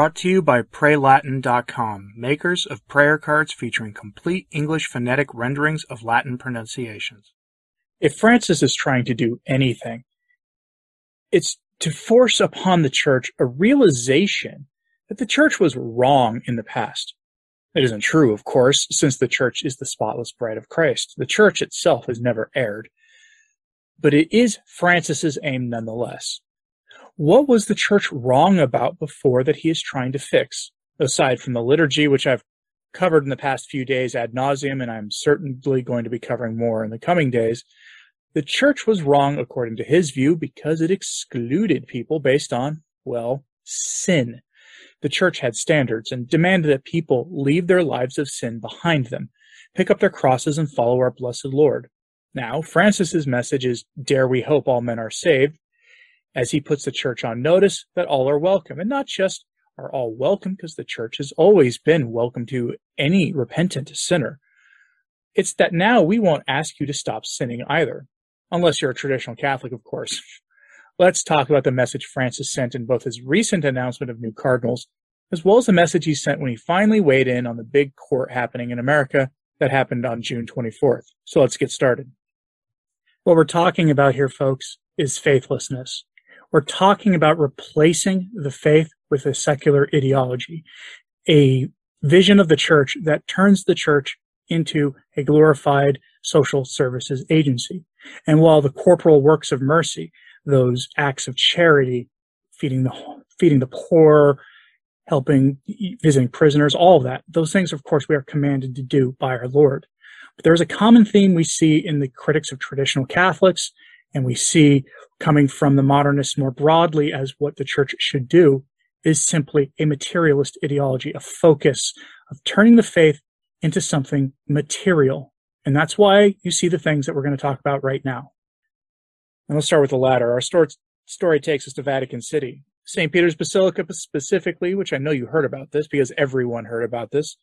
Brought to you by PrayLatin.com, makers of prayer cards featuring complete English phonetic renderings of Latin pronunciations. If Francis is trying to do anything, it's to force upon the church a realization that the church was wrong in the past. It isn't true, of course, since the church is the spotless bride of Christ. The church itself has never erred. But it is Francis's aim nonetheless. What was the church wrong about before that he is trying to fix? Aside from the liturgy, which I've covered in the past few days ad nauseum, and I'm certainly going to be covering more in the coming days, the church was wrong according to his view because it excluded people based on, well, sin. The church had standards and demanded that people leave their lives of sin behind them, pick up their crosses, and follow our blessed Lord. Now, Francis's message is, Dare we hope all men are saved, as he puts the church on notice that all are welcome, and not just are all welcome because the church has always been welcome to any repentant sinner. It's that now we won't ask you to stop sinning either, unless you're a traditional Catholic, of course. Let's talk about the message Francis sent in both his recent announcement of new cardinals, as well as the message he sent when he finally weighed in on the big court happening in America that happened on June 24th. So let's get started. What we're talking about here, folks, is faithlessness. We're talking about replacing the faith with a secular ideology, a vision of the church that turns the church into a glorified social services agency. And while the corporal works of mercy, those acts of charity, feeding the feeding the poor, helping visiting prisoners, all of that. Those things, of course, we are commanded to do by our Lord. But there's a common theme we see in the critics of traditional Catholics, and we see coming from the modernists more broadly as what the church should do, is simply a materialist ideology, a focus of turning the faith into something material. And that's why you see the things that we're going to talk about right now. And let's start with the latter. Our story, story takes us to Vatican City. St. Peter's Basilica specifically, which I know you heard about this because everyone heard about this.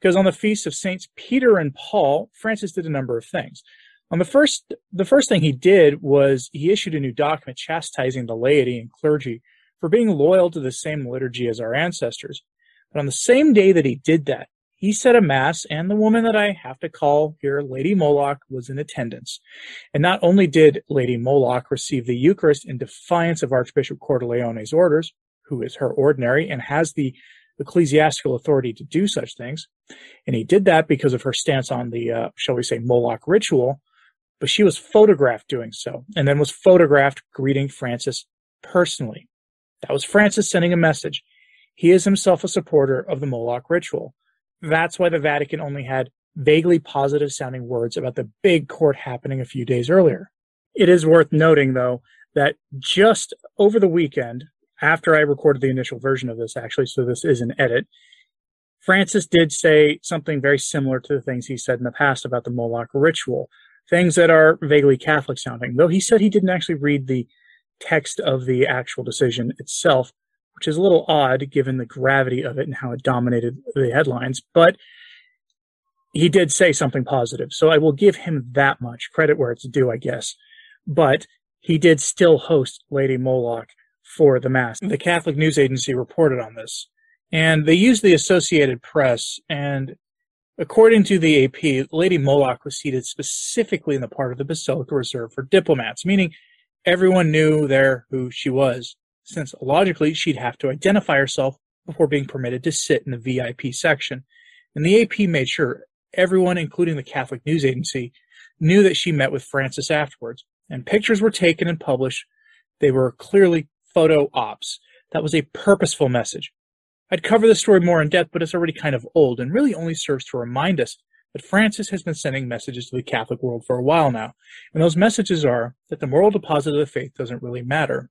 Because on the feast of Saints Peter and Paul, Francis did a number of things. On the first, the first thing he did was he issued a new document chastising the laity and clergy for being loyal to the same liturgy as our ancestors. But on the same day that he did that, he said a mass, and the woman that I have to call here, Lady Moloch, was in attendance. And not only did Lady Moloch receive the Eucharist in defiance of Archbishop Cordileone's orders, who is her ordinary and has the ecclesiastical authority to do such things, and he did that because of her stance on the, uh, shall we say, Moloch ritual, but she was photographed doing so, and then was photographed greeting Francis personally. That was Francis sending a message. He is himself a supporter of the Moloch ritual. That's why the Vatican only had vaguely positive sounding words about the big court happening a few days earlier. It is worth noting, though, that just over the weekend, after I recorded the initial version of this, actually, so this is an edit, Francis did say something very similar to the things he said in the past about the Moloch ritual, things that are vaguely Catholic sounding, though he said he didn't actually read the text of the actual decision itself which is a little odd given the gravity of it and how it dominated the headlines. But he did say something positive. So I will give him that much credit where it's due, I guess. But he did still host Lady Moloch for the Mass. The Catholic News Agency reported on this. And they used the Associated Press. And according to the AP, Lady Moloch was seated specifically in the part of the basilica reserved for diplomats, meaning everyone knew there who she was since logically she'd have to identify herself before being permitted to sit in the VIP section. And the AP made sure everyone, including the Catholic News Agency, knew that she met with Francis afterwards. And pictures were taken and published. They were clearly photo ops. That was a purposeful message. I'd cover the story more in depth, but it's already kind of old and really only serves to remind us that Francis has been sending messages to the Catholic world for a while now. And those messages are that the moral deposit of the faith doesn't really matter.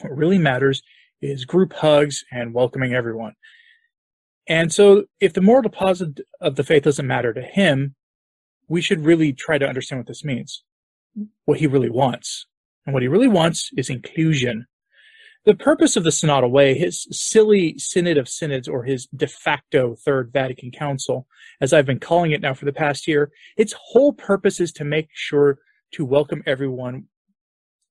What really matters is group hugs and welcoming everyone. And so, if the moral deposit of the faith doesn't matter to him, we should really try to understand what this means, what he really wants. And what he really wants is inclusion. The purpose of the Synodal Way, his silly Synod of Synods, or his de facto Third Vatican Council, as I've been calling it now for the past year, its whole purpose is to make sure to welcome everyone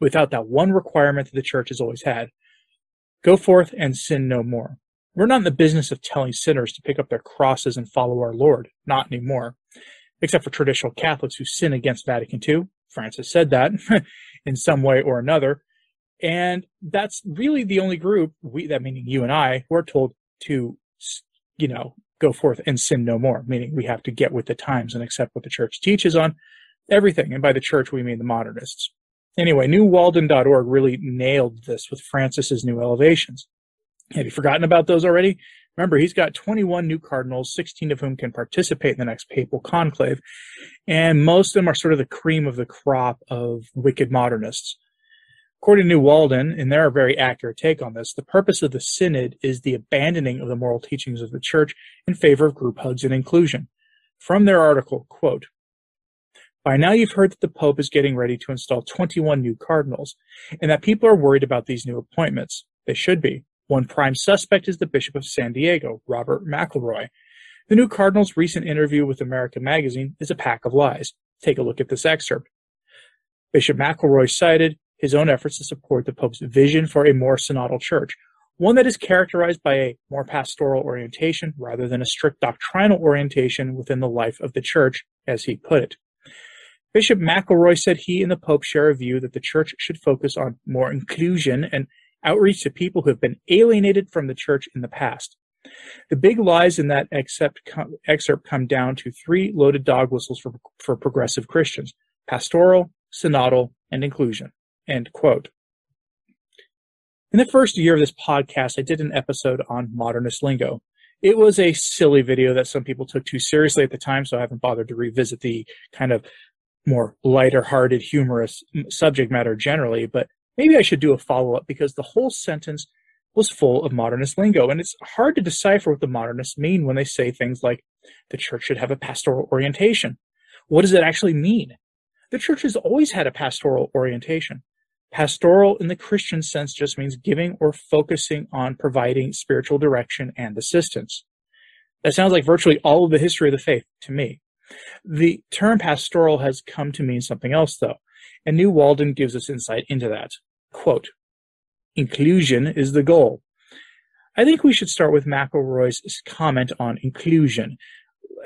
without that one requirement that the church has always had go forth and sin no more. We're not in the business of telling sinners to pick up their crosses and follow our Lord. Not anymore. Except for traditional Catholics who sin against Vatican II. Francis said that in some way or another. And that's really the only group, we, that meaning you and I, who are told to, you know, go forth and sin no more, meaning we have to get with the times and accept what the church teaches on everything. And by the church, we mean the modernists. Anyway, newwalden.org really nailed this with Francis's new elevations. Have you forgotten about those already? Remember, he's got 21 new cardinals, 16 of whom can participate in the next papal conclave, and most of them are sort of the cream of the crop of wicked modernists. According to New Walden, in their very accurate take on this, the purpose of the synod is the abandoning of the moral teachings of the church in favor of group hugs and inclusion. From their article, quote, by now you've heard that the Pope is getting ready to install 21 new cardinals, and that people are worried about these new appointments. They should be. One prime suspect is the Bishop of San Diego, Robert McElroy. The new cardinal's recent interview with America Magazine is a pack of lies. Take a look at this excerpt. Bishop McElroy cited his own efforts to support the Pope's vision for a more synodal church, one that is characterized by a more pastoral orientation rather than a strict doctrinal orientation within the life of the church, as he put it. Bishop McElroy said he and the Pope share a view that the church should focus on more inclusion and outreach to people who have been alienated from the church in the past. The big lies in that excerpt come, down to three loaded dog whistles for, for progressive Christians pastoral, synodal, and inclusion. End quote. In the first year of this podcast, I did an episode on modernist lingo. It was a silly video that some people took too seriously at the time, so I haven't bothered to revisit the kind of more lighter hearted, humorous subject matter generally, but maybe I should do a follow up because the whole sentence was full of modernist lingo, and it's hard to decipher what the modernists mean when they say things like the church should have a pastoral orientation. What does it actually mean? The church has always had a pastoral orientation. Pastoral in the Christian sense just means giving or focusing on providing spiritual direction and assistance. That sounds like virtually all of the history of the faith to me. The term pastoral has come to mean something else, though, and New Walden gives us insight into that. Quote, inclusion is the goal. I think we should start with McElroy's comment on inclusion.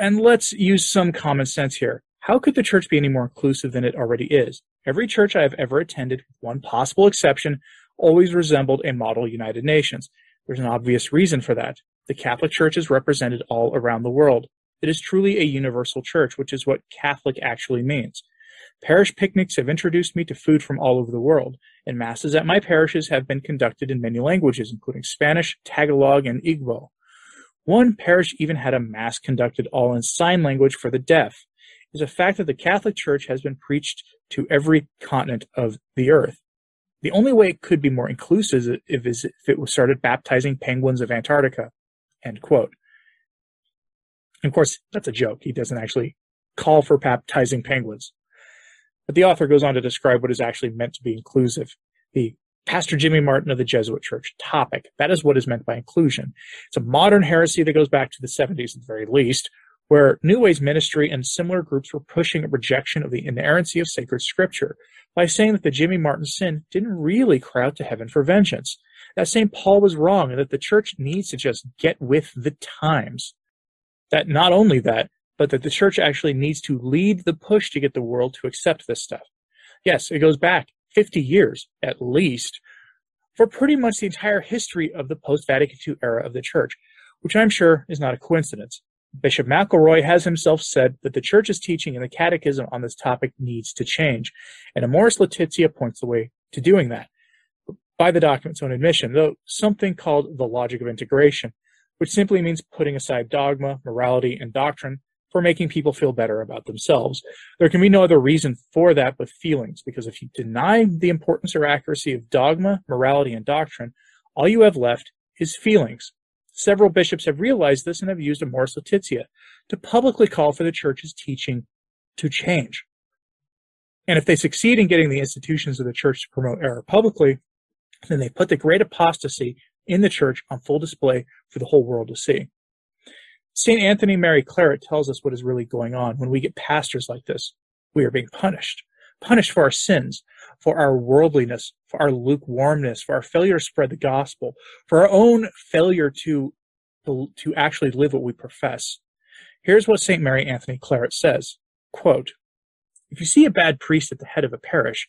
And let's use some common sense here. How could the church be any more inclusive than it already is? Every church I have ever attended, with one possible exception, always resembled a model United Nations. There's an obvious reason for that. The Catholic Church is represented all around the world. It is truly a universal church, which is what Catholic actually means. Parish picnics have introduced me to food from all over the world, and masses at my parishes have been conducted in many languages, including Spanish, Tagalog, and Igbo. One parish even had a mass conducted all in sign language for the deaf. Is a fact that the Catholic Church has been preached to every continent of the earth. The only way it could be more inclusive is if it started baptizing penguins of Antarctica. End quote. of course, that's a joke. He doesn't actually call for baptizing penguins. But the author goes on to describe what is actually meant to be inclusive. The Pastor Jimmy Martin of the Jesuit Church topic. That is what is meant by inclusion. It's a modern heresy that goes back to the 70s at the very least, where New Ways ministry and similar groups were pushing a rejection of the inerrancy of sacred scripture by saying that the Jimmy Martin sin didn't really cry out to heaven for vengeance. That St. Paul was wrong and that the church needs to just get with the times. That not only that, but that the church actually needs to lead the push to get the world to accept this stuff. Yes, it goes back 50 years at least for pretty much the entire history of the post Vatican II era of the church, which I'm sure is not a coincidence. Bishop McElroy has himself said that the Church's teaching in the Catechism on this topic needs to change, and Amoris Laetitia points the way to doing that by the document's own admission, though something called the logic of integration, which simply means putting aside dogma, morality, and doctrine for making people feel better about themselves. There can be no other reason for that but feelings, because if you deny the importance or accuracy of dogma, morality, and doctrine, all you have left is feelings. Several bishops have realized this and have used a Amoris Laetitia to publicly call for the church's teaching to change. And if they succeed in getting the institutions of the church to promote error publicly, then they put the great apostasy in the church on full display for the whole world to see. St. Anthony Mary Claret tells us what is really going on when we get pastors like this. We are being punished. Punished for our sins, for our worldliness, for our lukewarmness, for our failure to spread the gospel, for our own failure to, to actually live what we profess. Here's what St. Mary Anthony Claret says, quote, If you see a bad priest at the head of a parish,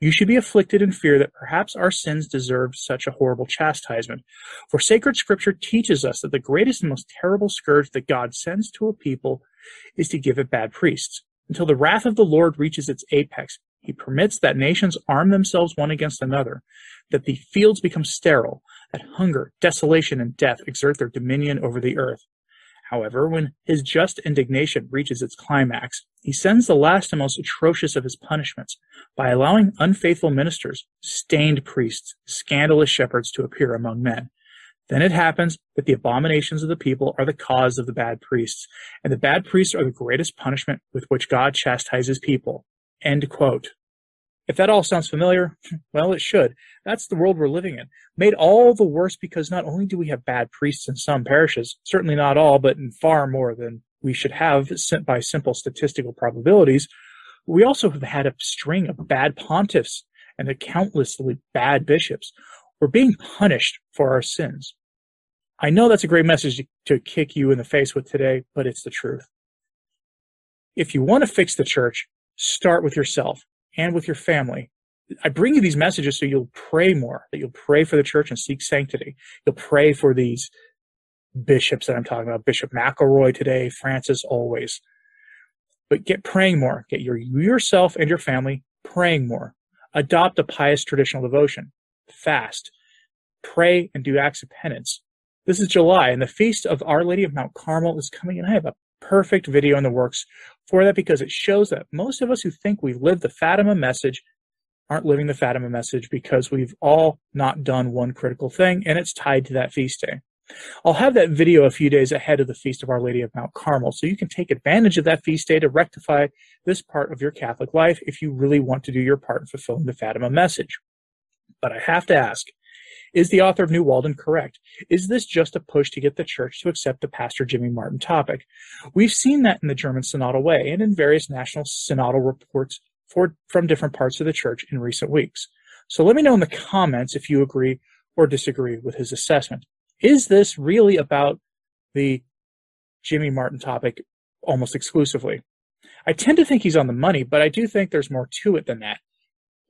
you should be afflicted in fear that perhaps our sins deserve such a horrible chastisement. For sacred scripture teaches us that the greatest and most terrible scourge that God sends to a people is to give it bad priests. Until the wrath of the Lord reaches its apex, he permits that nations arm themselves one against another, that the fields become sterile, that hunger, desolation, and death exert their dominion over the earth. However, when his just indignation reaches its climax, he sends the last and most atrocious of his punishments by allowing unfaithful ministers, stained priests, scandalous shepherds to appear among men. Then it happens that the abominations of the people are the cause of the bad priests, and the bad priests are the greatest punishment with which God chastises people. End quote. If that all sounds familiar, well, it should. That's the world we're living in. Made all the worse because not only do we have bad priests in some parishes, certainly not all, but in far more than we should have sent by simple statistical probabilities, we also have had a string of bad pontiffs and a countlessly bad bishops. We're being punished for our sins. I know that's a great message to kick you in the face with today, but it's the truth. If you want to fix the church, start with yourself and with your family. I bring you these messages so you'll pray more, that you'll pray for the church and seek sanctity. You'll pray for these bishops that I'm talking about, Bishop McElroy today, Francis always. But get praying more. Get your yourself and your family praying more. Adopt a pious traditional devotion. Fast. Pray and do acts of penance. This is July, and the feast of Our Lady of Mount Carmel is coming, and I have a perfect video in the works for that because it shows that most of us who think we live the Fatima message aren't living the Fatima message because we've all not done one critical thing, and it's tied to that feast day. I'll have that video a few days ahead of the Feast of Our Lady of Mount Carmel, so you can take advantage of that feast day to rectify this part of your Catholic life if you really want to do your part in fulfilling the Fatima message. But I have to ask, is the author of New Walden correct? Is this just a push to get the church to accept the Pastor Jimmy Martin topic? We've seen that in the German Synodal Way and in various national synodal reports for, from different parts of the church in recent weeks. So let me know in the comments if you agree or disagree with his assessment. Is this really about the Jimmy Martin topic almost exclusively? I tend to think he's on the money, but I do think there's more to it than that.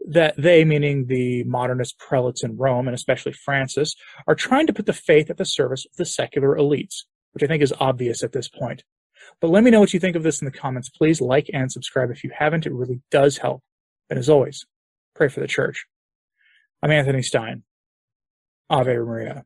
That they, meaning the modernist prelates in Rome and especially Francis, are trying to put the faith at the service of the secular elites, which I think is obvious at this point. But let me know what you think of this in the comments. Please like and subscribe if you haven't. It really does help. And as always, pray for the church. I'm Anthony Stine. Ave Maria.